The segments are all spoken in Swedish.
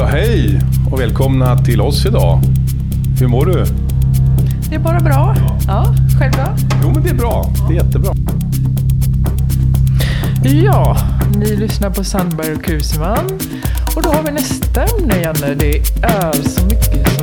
Ja, hej och välkomna till oss idag. Hur mår du? Det är bara bra. Ja, själv då? Jo, men det är bra. Det är jättebra. Ja, ni lyssnar på Sandberg och Kuseman. Och då har vi nästa ämne, Janne. Det är så mycket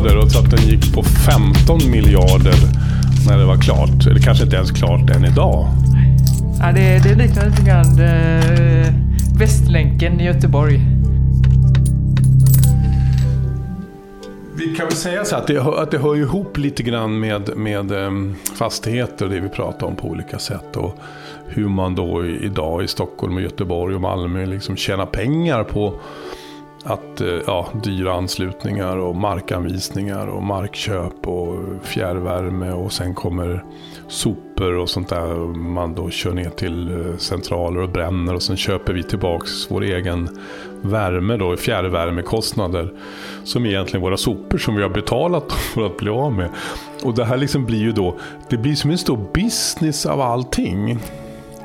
miljarder och så att den gick på 15 miljarder när det var klart. Eller kanske inte ens klart än idag. Ja, det, det liknar lite grann eh, Västlänken i Göteborg. Vi kan väl säga så att det, att det hör ihop lite grann med, med em, fastigheter och det vi pratar om på olika sätt. Och hur man då idag i Stockholm, och Göteborg och Malmö liksom tjänar pengar på att eh, ja, dyra anslutningar och markanvisningar och markköp och fjärrvärme och sen kommer sopor och sånt där. Man då kör ner till eh, centraler och bränner och sen köper vi tillbaks vår egen värme då, fjärrvärmekostnader. Som är egentligen våra sopor som vi har betalat för att bli av med. Och det här liksom blir ju då, det blir som en stor business av allting.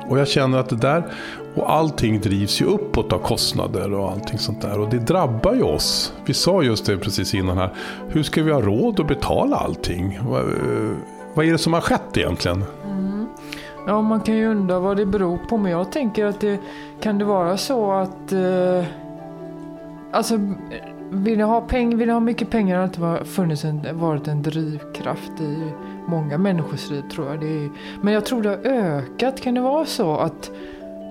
Och jag känner att det där, och allting drivs ju uppåt av kostnader och allting sånt där. Och det drabbar ju oss. Vi sa just det precis innan här. Hur ska vi ha råd att betala allting? Vad, eh, vad är det som har skett egentligen? Mm. Ja, man kan ju undra vad det beror på, men jag tänker att det kan det vara så att... Eh, alltså, vill jag ha, peng, vill jag ha mycket pengar har det inte funnits en, varit en drivkraft i många människors liv, tror jag. Det är, men jag tror det har ökat. Kan det vara så att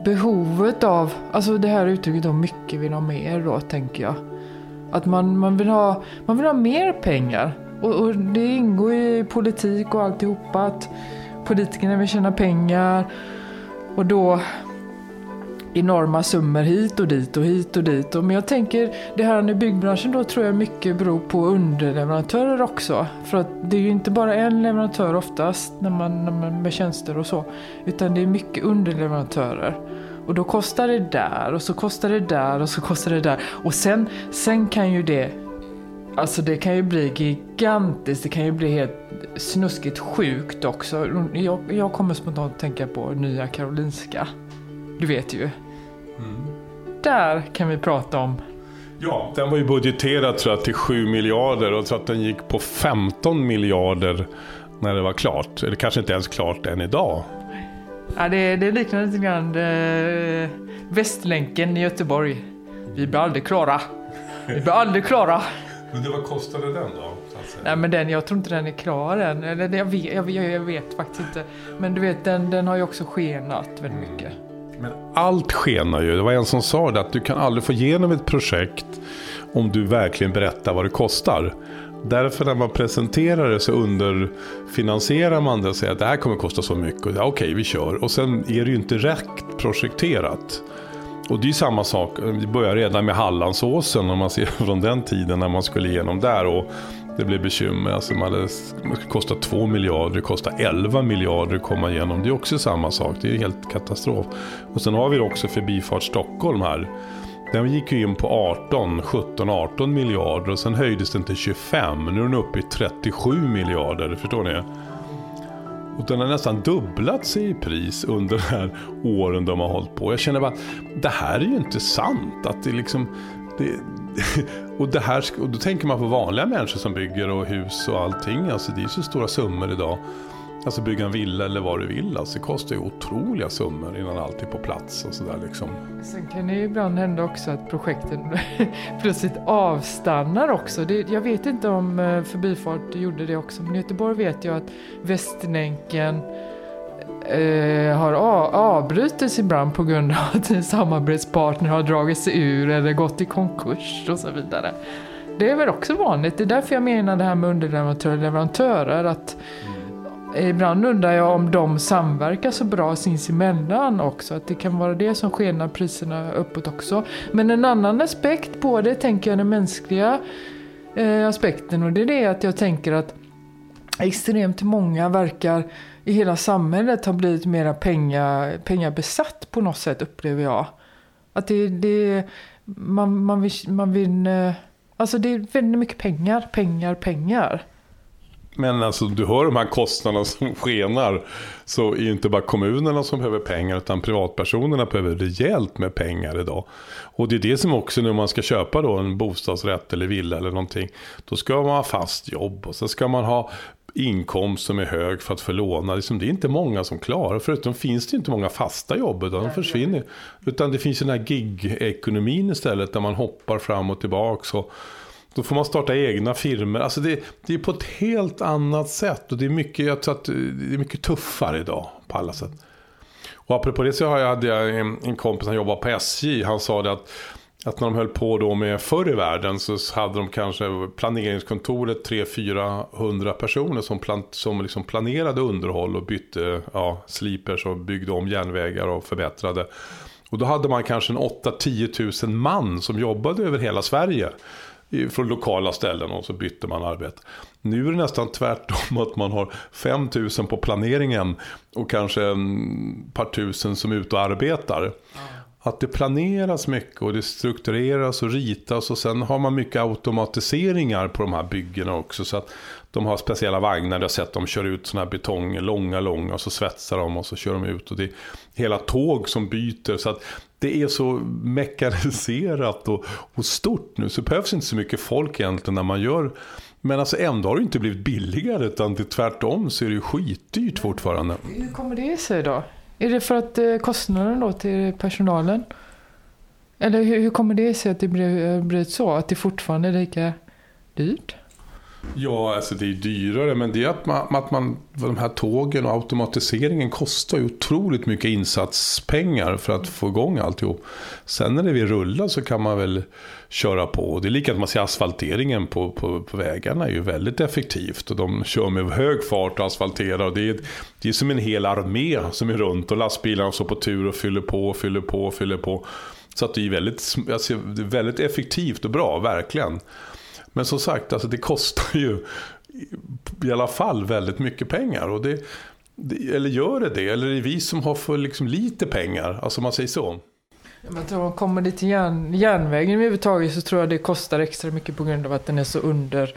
behovet av, alltså det här uttrycket om mycket vill ha mer då, tänker jag. Att man, man, vill, ha, man vill ha mer pengar. Och, och det ingår ju i politik och alltihopa att politikerna vill tjäna pengar. Och då enorma summor hit och dit och hit och dit. Och Men jag tänker det här i byggbranschen då tror jag mycket beror på underleverantörer också. För att det är ju inte bara en leverantör oftast när man, när man med tjänster och så. Utan det är mycket underleverantörer. Och då kostar det där och så kostar det där och så kostar det där. Och sen, sen kan ju det Alltså det kan ju bli gigantiskt, det kan ju bli helt snuskigt sjukt också. Jag, jag kommer spontant tänka på Nya Karolinska. Du vet ju. Där kan vi prata om. Ja, den var ju budgeterad tror jag, till 7 miljarder och så att den gick på 15 miljarder när det var klart. Eller kanske inte ens klart än idag. Ja, det, det liknar lite grann eh, Västlänken i Göteborg. Vi blir aldrig klara. Vi blir aldrig klara. Men det, vad kostade den då? Nej men den, jag tror inte den är klar än. Eller jag vet, jag, jag, jag vet faktiskt inte. Men du vet, den, den har ju också skenat väldigt mycket. Men allt skenar ju. Det var en som sa det att du kan aldrig få igenom ett projekt om du verkligen berättar vad det kostar. Därför när man presenterar det så underfinansierar man det och säger att det här kommer kosta så mycket. Ja, Okej, vi kör. Och sen är det ju inte rätt projekterat. Och det är ju samma sak, det börjar redan med Hallandsåsen om man ser från den tiden när man skulle igenom där. Och det blev bekymmer. Alltså man hade, det skulle kosta 2 miljarder, det kostar 11 miljarder att komma igenom. Det är också samma sak, det är ju helt katastrof. Och sen har vi också Förbifart Stockholm här. Den gick ju in på 18, 17, 18 miljarder och sen höjdes den till 25. Nu är den uppe i 37 miljarder, förstår ni? Och den har nästan dubblat sig i pris under de här åren de har hållit på. Jag känner bara, det här är ju inte sant. Att det liksom... Det, och, det här, och då tänker man på vanliga människor som bygger och hus och allting. Alltså det är ju så stora summor idag. Alltså bygga en villa eller vad du vill. Alltså det kostar ju otroliga summor innan allt är på plats och sådär liksom. Sen kan det ju ibland hända också att projekten plötsligt avstannar också. Det, jag vet inte om eh, Förbifart gjorde det också, men i Göteborg vet jag att Västlänken har a- avbrutits ibland på grund av att en samarbetspartner har dragit sig ur eller gått i konkurs och så vidare. Det är väl också vanligt. Det är därför jag menar det här med underleverantörer och leverantörer. Att Ibland undrar jag om de samverkar så bra sinsemellan också. Att det kan vara det som skenar priserna uppåt också. Men en annan aspekt på det tänker jag den mänskliga eh, aspekten och det är det att jag tänker att extremt många verkar i hela samhället har blivit mera penga, pengabesatt på något sätt upplever jag. Att det, det man, man vill, man vill, eh, alltså det är väldigt mycket pengar, pengar, pengar. Men alltså du hör de här kostnaderna som skenar. Så är det inte bara kommunerna som behöver pengar utan privatpersonerna behöver rejält med pengar idag. Och det är det som också när man ska köpa då en bostadsrätt eller villa eller någonting. Då ska man ha fast jobb och så ska man ha inkomst som är hög för att få låna. Liksom, det är inte många som klarar. Förutom finns det inte många fasta jobb utan de försvinner. Utan det finns den här gig-ekonomin istället där man hoppar fram och tillbaka. Och då får man starta egna firmor. Alltså det, det är på ett helt annat sätt. Och det är mycket, jag tror att det är mycket tuffare idag på alla sätt. Och apropå det så hade jag en, en kompis som jobbade på SJ. Han sa det att, att när de höll på då med förr i världen så hade de kanske planeringskontoret 300-400 personer som, plan, som liksom planerade underhåll och bytte ja, slipers och byggde om järnvägar och förbättrade. Och då hade man kanske en 8-10 000 man som jobbade över hela Sverige från lokala ställen och så bytte man arbete. Nu är det nästan tvärtom att man har 5 000 på planeringen och kanske en par tusen som är ute och arbetar. Att det planeras mycket och det struktureras och ritas och sen har man mycket automatiseringar på de här byggena också. Så att de har speciella vagnar, jag har sett de kör ut sådana här betong, långa, långa och så svetsar de och så kör de ut. Och det är hela tåg som byter. Så att det är så mekaniserat och, och stort nu så det behövs inte så mycket folk egentligen när man gör men alltså ändå har det inte blivit billigare utan det tvärtom så är det ju skitdyrt fortfarande. Hur kommer det sig då? Är det för att eh, kostnaden då till personalen? Eller hur, hur kommer det sig att det eh, blivit så? Att det fortfarande är lika dyrt? Ja, alltså det är dyrare, men det är att man, att man de här tågen och automatiseringen kostar ju otroligt mycket insatspengar för att få igång alltihop. Sen när det vill rulla så kan man väl köra på. Det är likadant man ser asfalteringen på, på, på vägarna är ju väldigt effektivt. Och de kör med hög fart och asfalterar. Och det, är, det är som en hel armé som är runt och lastbilarna står på tur och fyller på, och fyller på, och fyller på. Så att det är väldigt, alltså, det är väldigt effektivt och bra, verkligen. Men som sagt, alltså det kostar ju i alla fall väldigt mycket pengar. Och det, det, eller gör det det? Eller är det vi som har för liksom lite pengar? Alltså man säger så. Jag tror, kommer det till järn, järnvägen överhuvudtaget så tror jag det kostar extra mycket på grund av att den är så under,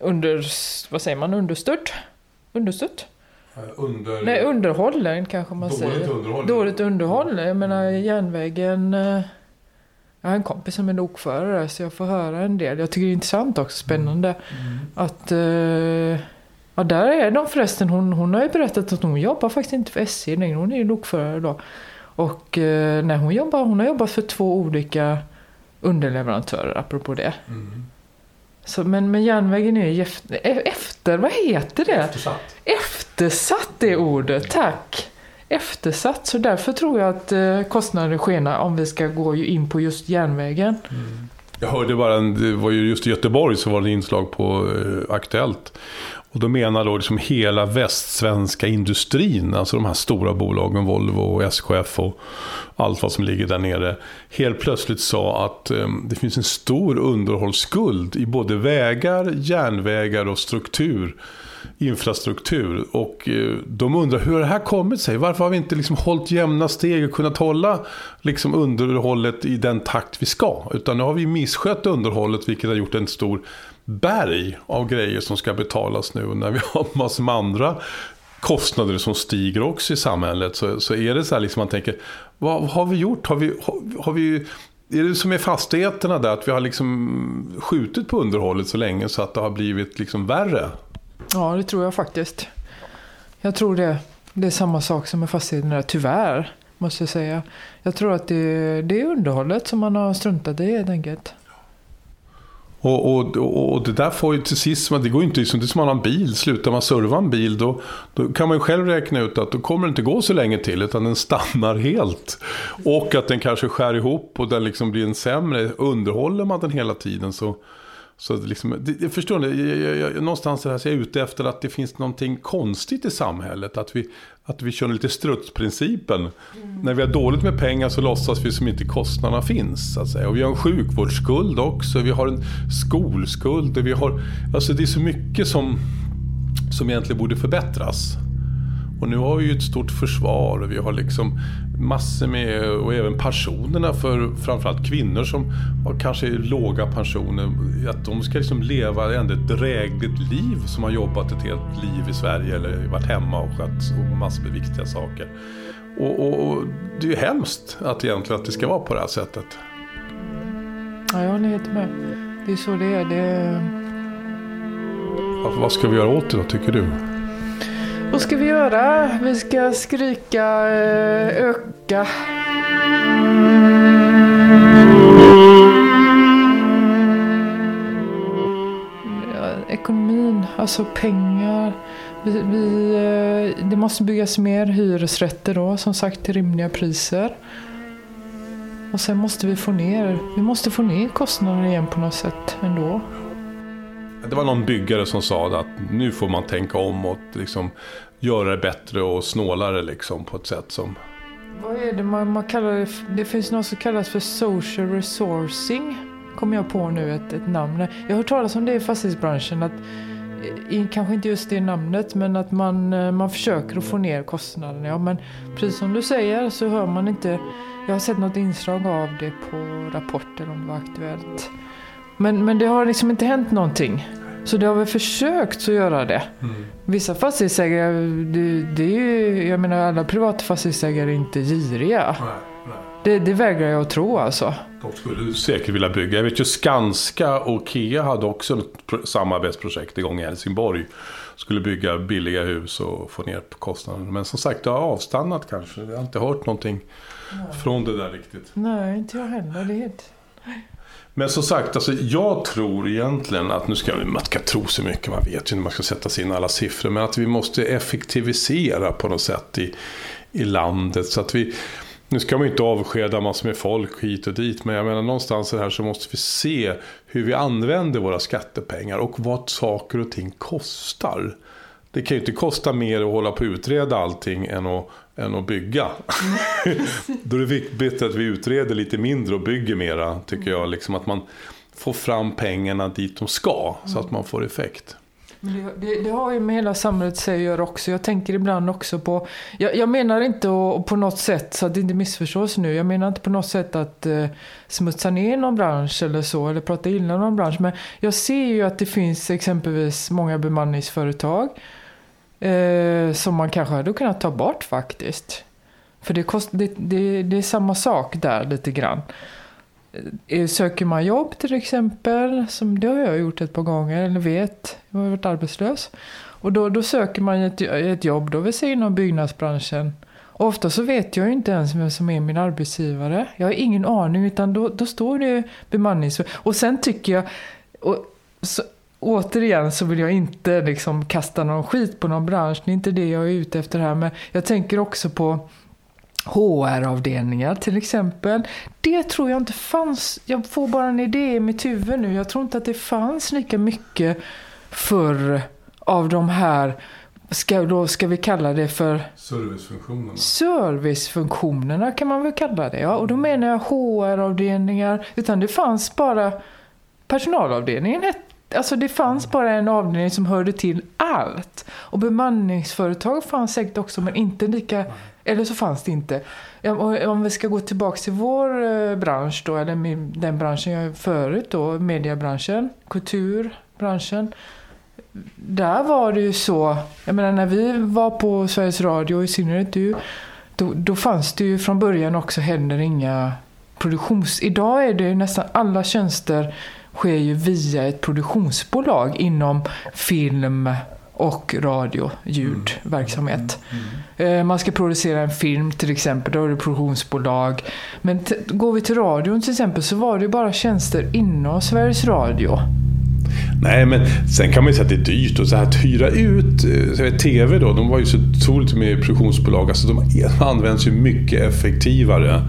under vad säger man, understött? Understött? Under... Nej, underhållen kanske man Dåligt säger. Underhåll. Dåligt underhåll. Jag menar järnvägen eh, jag har en kompis som är lokförare så jag får höra en del. Jag tycker det är intressant också, spännande. Mm. Att... Uh, ja, där är de förresten. Hon, hon har ju berättat att hon jobbar faktiskt inte för SJ längre. Hon är ju lokförare då. Och uh, när hon jobbar, hon har jobbat för två olika underleverantörer apropå det. Mm. Så, men, men järnvägen är ju efter, efter, vad heter det? Eftersatt. Eftersatt är ordet, tack eftersatt. Så därför tror jag att eh, kostnaderna kostnaden skenar om vi ska gå in på just järnvägen. Mm. Jag hörde bara, det var ju just i Göteborg så var det inslag på eh, Aktuellt. Och då menar då liksom hela västsvenska industrin, alltså de här stora bolagen, Volvo och SKF och allt vad som ligger där nere, helt plötsligt sa att eh, det finns en stor underhållsskuld i både vägar, järnvägar och struktur infrastruktur. Och eh, de undrar hur har det här kommit sig? Varför har vi inte liksom hållit jämna steg och kunnat hålla liksom underhållet i den takt vi ska? Utan nu har vi misskött underhållet vilket har gjort en stor berg av grejer som ska betalas nu. När vi har massor med andra kostnader som stiger också i samhället så, så är det så här liksom man tänker, vad, vad har vi gjort? Har vi, har, har vi är det som med fastigheterna där, att vi har liksom skjutit på underhållet så länge så att det har blivit liksom värre? Ja, det tror jag faktiskt. Jag tror det. Det är samma sak som med fastigheterna, tyvärr. Måste jag säga. Jag tror att det, det är underhållet som man har struntat i helt enkelt. Och, och, och, det där får ju till sist, det går ju inte, liksom, det är som man har en bil, slutar man serva en bil då, då kan man ju själv räkna ut att då kommer det inte gå så länge till utan den stannar helt. Och att den kanske skär ihop och den liksom blir en sämre, underhåller man den hela tiden så så liksom, det, jag förstår ni, jag, jag, någonstans här så är jag ute efter att det finns någonting konstigt i samhället. Att vi, att vi kör lite strutsprincipen. Mm. När vi har dåligt med pengar så låtsas vi som inte kostnaderna finns. Så att säga. Och vi har en sjukvårdsskuld också, vi har en skolskuld. Vi har, alltså det är så mycket som som egentligen borde förbättras. Och nu har vi ju ett stort försvar och vi har liksom massor med, och även pensionerna för framförallt kvinnor som har kanske låga pensioner. Att de ska liksom leva ändå ett drägligt liv som har jobbat ett helt liv i Sverige eller varit hemma och skött massor med viktiga saker. Och, och, och, det är ju hemskt att egentligen att det ska vara på det här sättet. Ja, jag håller helt med. Det är så det är. Det... Vad ska vi göra åt det då, tycker du? Vad ska vi göra? Vi ska skrika eh, öka. Ja, ekonomin, alltså pengar. Vi, vi, eh, det måste byggas mer hyresrätter då, som sagt till rimliga priser. Och sen måste vi få ner, vi måste få ner kostnaderna igen på något sätt ändå. Det var någon byggare som sa att nu får man tänka om och liksom göra det bättre och snålare liksom på ett sätt som... Vad är det man, man kallar det? Det finns något som kallas för social resourcing. Kommer jag på nu ett, ett namn. Jag har hört talas om det i fastighetsbranschen. Att, i, kanske inte just det namnet men att man, eh, man försöker att få ner kostnaderna. Ja, men precis som du säger så hör man inte. Jag har sett något inslag av det på Rapporter om det var aktuellt. Men, men det har liksom inte hänt någonting. Så det har väl försökt att göra det. Mm. Vissa fastighetsägare, det, det är ju, jag menar alla privata fastighetsägare är inte giriga. Nej, nej. Det, det vägrar jag att tro alltså. De skulle säkert vilja bygga. Jag vet ju Skanska och Kia hade också ett samarbetsprojekt igång i Helsingborg. Skulle bygga billiga hus och få ner på kostnaderna. Men som sagt, det har avstannat kanske. Jag har inte hört någonting nej. från det där riktigt. Nej, inte jag heller. Det är helt... Men som sagt, alltså, jag tror egentligen att, nu ska man ska tro så mycket, man vet ju när man ska sätta sig in alla siffror, men att vi måste effektivisera på något sätt i, i landet. Så att vi, nu ska man ju inte avskeda massor med folk hit och dit, men jag menar någonstans här så måste vi se hur vi använder våra skattepengar och vad saker och ting kostar. Det kan ju inte kosta mer att hålla på att utreda allting än att än att bygga. Då är det viktigt att vi utreder lite mindre och bygger mera, tycker jag. Liksom att man får fram pengarna dit de ska, så att man får effekt. Det, det, det, har ju med hela samhället sig att göra också. Jag tänker ibland också på... Jag, jag menar inte att, på något sätt, så att det inte missförstås nu. Jag menar inte på något sätt att eh, smutsa ner någon bransch eller så, eller prata illa om någon bransch. Men jag ser ju att det finns exempelvis många bemanningsföretag Eh, som man kanske hade kunnat ta bort faktiskt. För det, kost, det, det, det är samma sak där lite grann. Eh, eh, söker man jobb till exempel, som det har jag gjort ett par gånger, eller vet, jag har varit arbetslös. Och då, då söker man ett, ett jobb, då vill säga inom byggnadsbranschen. Och ofta så vet jag ju inte ens vem som är min arbetsgivare. Jag har ingen aning, utan då, då står det bemannings... Och sen tycker jag... Och, så, återigen så vill jag inte liksom kasta någon skit på någon bransch. Det är inte det jag är ute efter här. Men jag tänker också på HR-avdelningar till exempel. Det tror jag inte fanns. Jag får bara en idé i mitt huvud nu. Jag tror inte att det fanns lika mycket förr av de här Ska, då ska vi kalla det för Servicefunktionerna. Servicefunktionerna kan man väl kalla det. Ja. Och då menar jag HR-avdelningar. Utan det fanns bara Personalavdelningen Alltså det fanns bara en avdelning som hörde till allt. Och bemanningsföretag fanns säkert också men inte lika, eller så fanns det inte. Om vi ska gå tillbaka till vår eh, bransch då, eller den branschen jag är förut då, mediebranschen, kulturbranschen. Där var det ju så, jag menar när vi var på Sveriges Radio, i synnerhet du, då, då fanns det ju från början också heller inga produktions... Idag är det nästan alla tjänster sker ju via ett produktionsbolag inom film och radio, ljudverksamhet. Mm. Mm. Eh, man ska producera en film till exempel, då är det produktionsbolag. Men går vi till radion till exempel så var det bara tjänster inom Sveriges Radio. Nej, men sen kan man ju säga att det är dyrt. Och så här, att hyra ut eh, TV då, de var ju så otroligt med produktionsbolag. Alltså de används ju mycket effektivare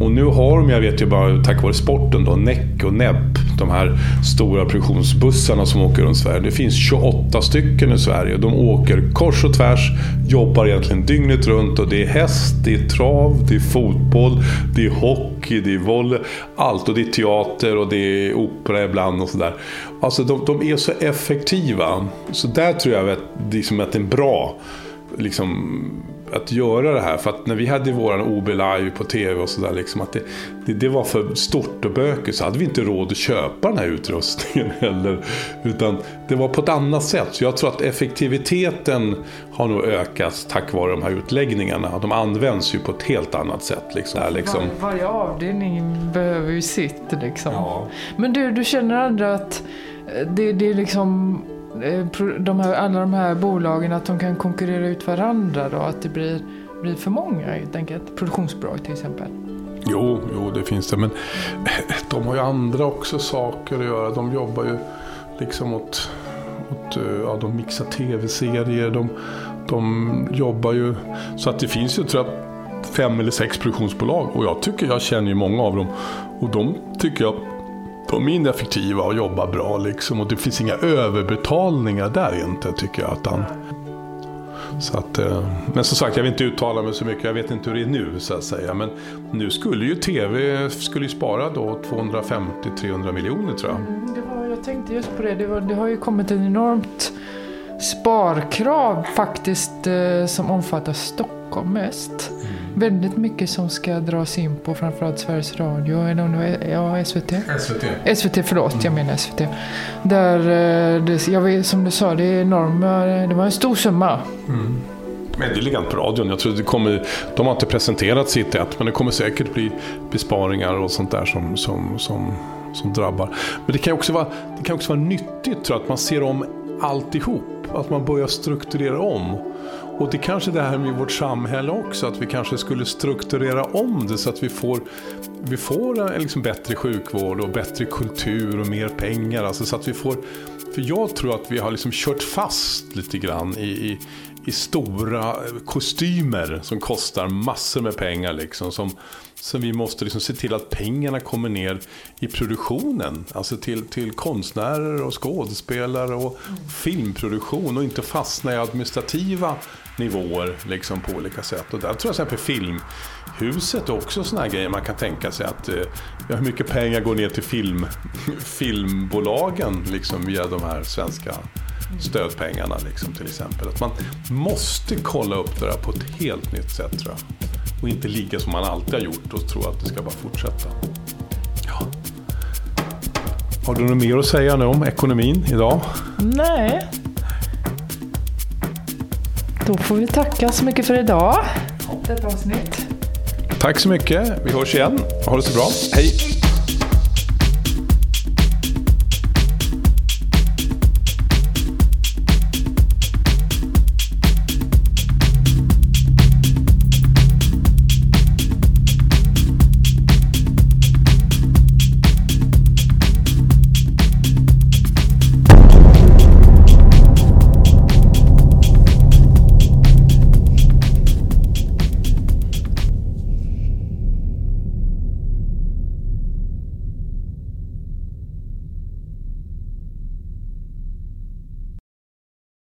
och nu har de, jag vet ju bara tack vare sporten då, Neck och Nepp, de här stora produktionsbussarna som åker runt Sverige. Det finns 28 stycken i Sverige. De åker kors och tvärs, jobbar egentligen dygnet runt och det är häst, det är trav, det är fotboll, det är hockey, det är volley, allt. Och det är teater och det är opera ibland och sådär. Alltså de, de är så effektiva. Så där tror jag att, liksom att det är en bra liksom, att göra det här. För att när vi hade våran OB live på tv och sådär, liksom, att det, det, det, var för stort och bökigt. Så hade vi inte råd att köpa den här utrustningen heller. Utan det var på ett annat sätt. Så jag tror att effektiviteten har nog ökat tack vare de här utläggningarna. De används ju på ett helt annat sätt. Liksom. Där, liksom. Var, varje avdelning behöver ju sitt liksom. Ja. Men du, du känner aldrig att det, det är liksom Eh, Eh, de här, alla de här bolagen att de kan konkurrera ut varandra då? Att det blir, blir för många helt enkelt? Produktionsbolag till exempel. Jo, jo, det finns det. Men de har ju andra också saker att göra. De jobbar ju liksom åt, åt eh, ja, de mixar tv-serier. De, de jobbar ju så att det finns ju tror jag, fem eller sex produktionsbolag. Och jag tycker, jag känner ju många av dem. Och de tycker jag de är ineffektiva och jobbar bra liksom. Och det finns inga överbetalningar där inte tycker jag. Utan, så att, eh, men som sagt, jag vill inte uttala mig så mycket. Jag vet inte hur det är nu så att säga. Men nu skulle ju TV skulle ju spara då 250-300 miljoner tror jag. Mm, det var, jag tänkte just på det. Det, var, det har ju kommit ett enormt sparkrav faktiskt eh, som omfattar Stockholm mest. Mm väldigt mycket som ska dras in på framförallt Sveriges Radio, eller ja, SVT? SVT. SVT, förlåt, mm. jag menar SVT. Där, eh, det, jag vet, som du sa, det är enorma, det var en stor summa. Mm. Men det är likadant på radion. Jag tror det kommer, de har inte presenterat sitt ät, men det kommer säkert bli besparingar och sånt där som, som, som, som drabbar. Men det kan också vara, det kan också vara nyttigt tror jag, att man ser om alltihop. Att man börjar strukturera om. Och det kanske det här med vårt samhälle också, att vi kanske skulle strukturera om det så att vi får, vi får en liksom bättre sjukvård och bättre kultur och mer pengar. Alltså så att vi får, för jag tror att vi har liksom kört fast lite grann i, i, i stora kostymer som kostar massor med pengar. Liksom, som, som vi måste liksom se till att pengarna kommer ner i produktionen. Alltså till, till konstnärer och skådespelare och mm. filmproduktion och inte fastna i administrativa nivåer liksom på olika sätt. Och där tror jag till exempel Filmhuset är också sådana grejer man kan tänka sig att eh, ja, hur mycket pengar går ner till film, filmbolagen liksom via de här svenska stödpengarna liksom, till exempel. Att man måste kolla upp det där på ett helt nytt sätt tror jag. Och inte ligga som man alltid har gjort och tro att det ska bara fortsätta. Ja. Har du något mer att säga nu om ekonomin idag? Nej, då får vi tacka så mycket för idag. Detta avsnitt. Tack så mycket. Vi hörs igen. Ha det så bra. Hej!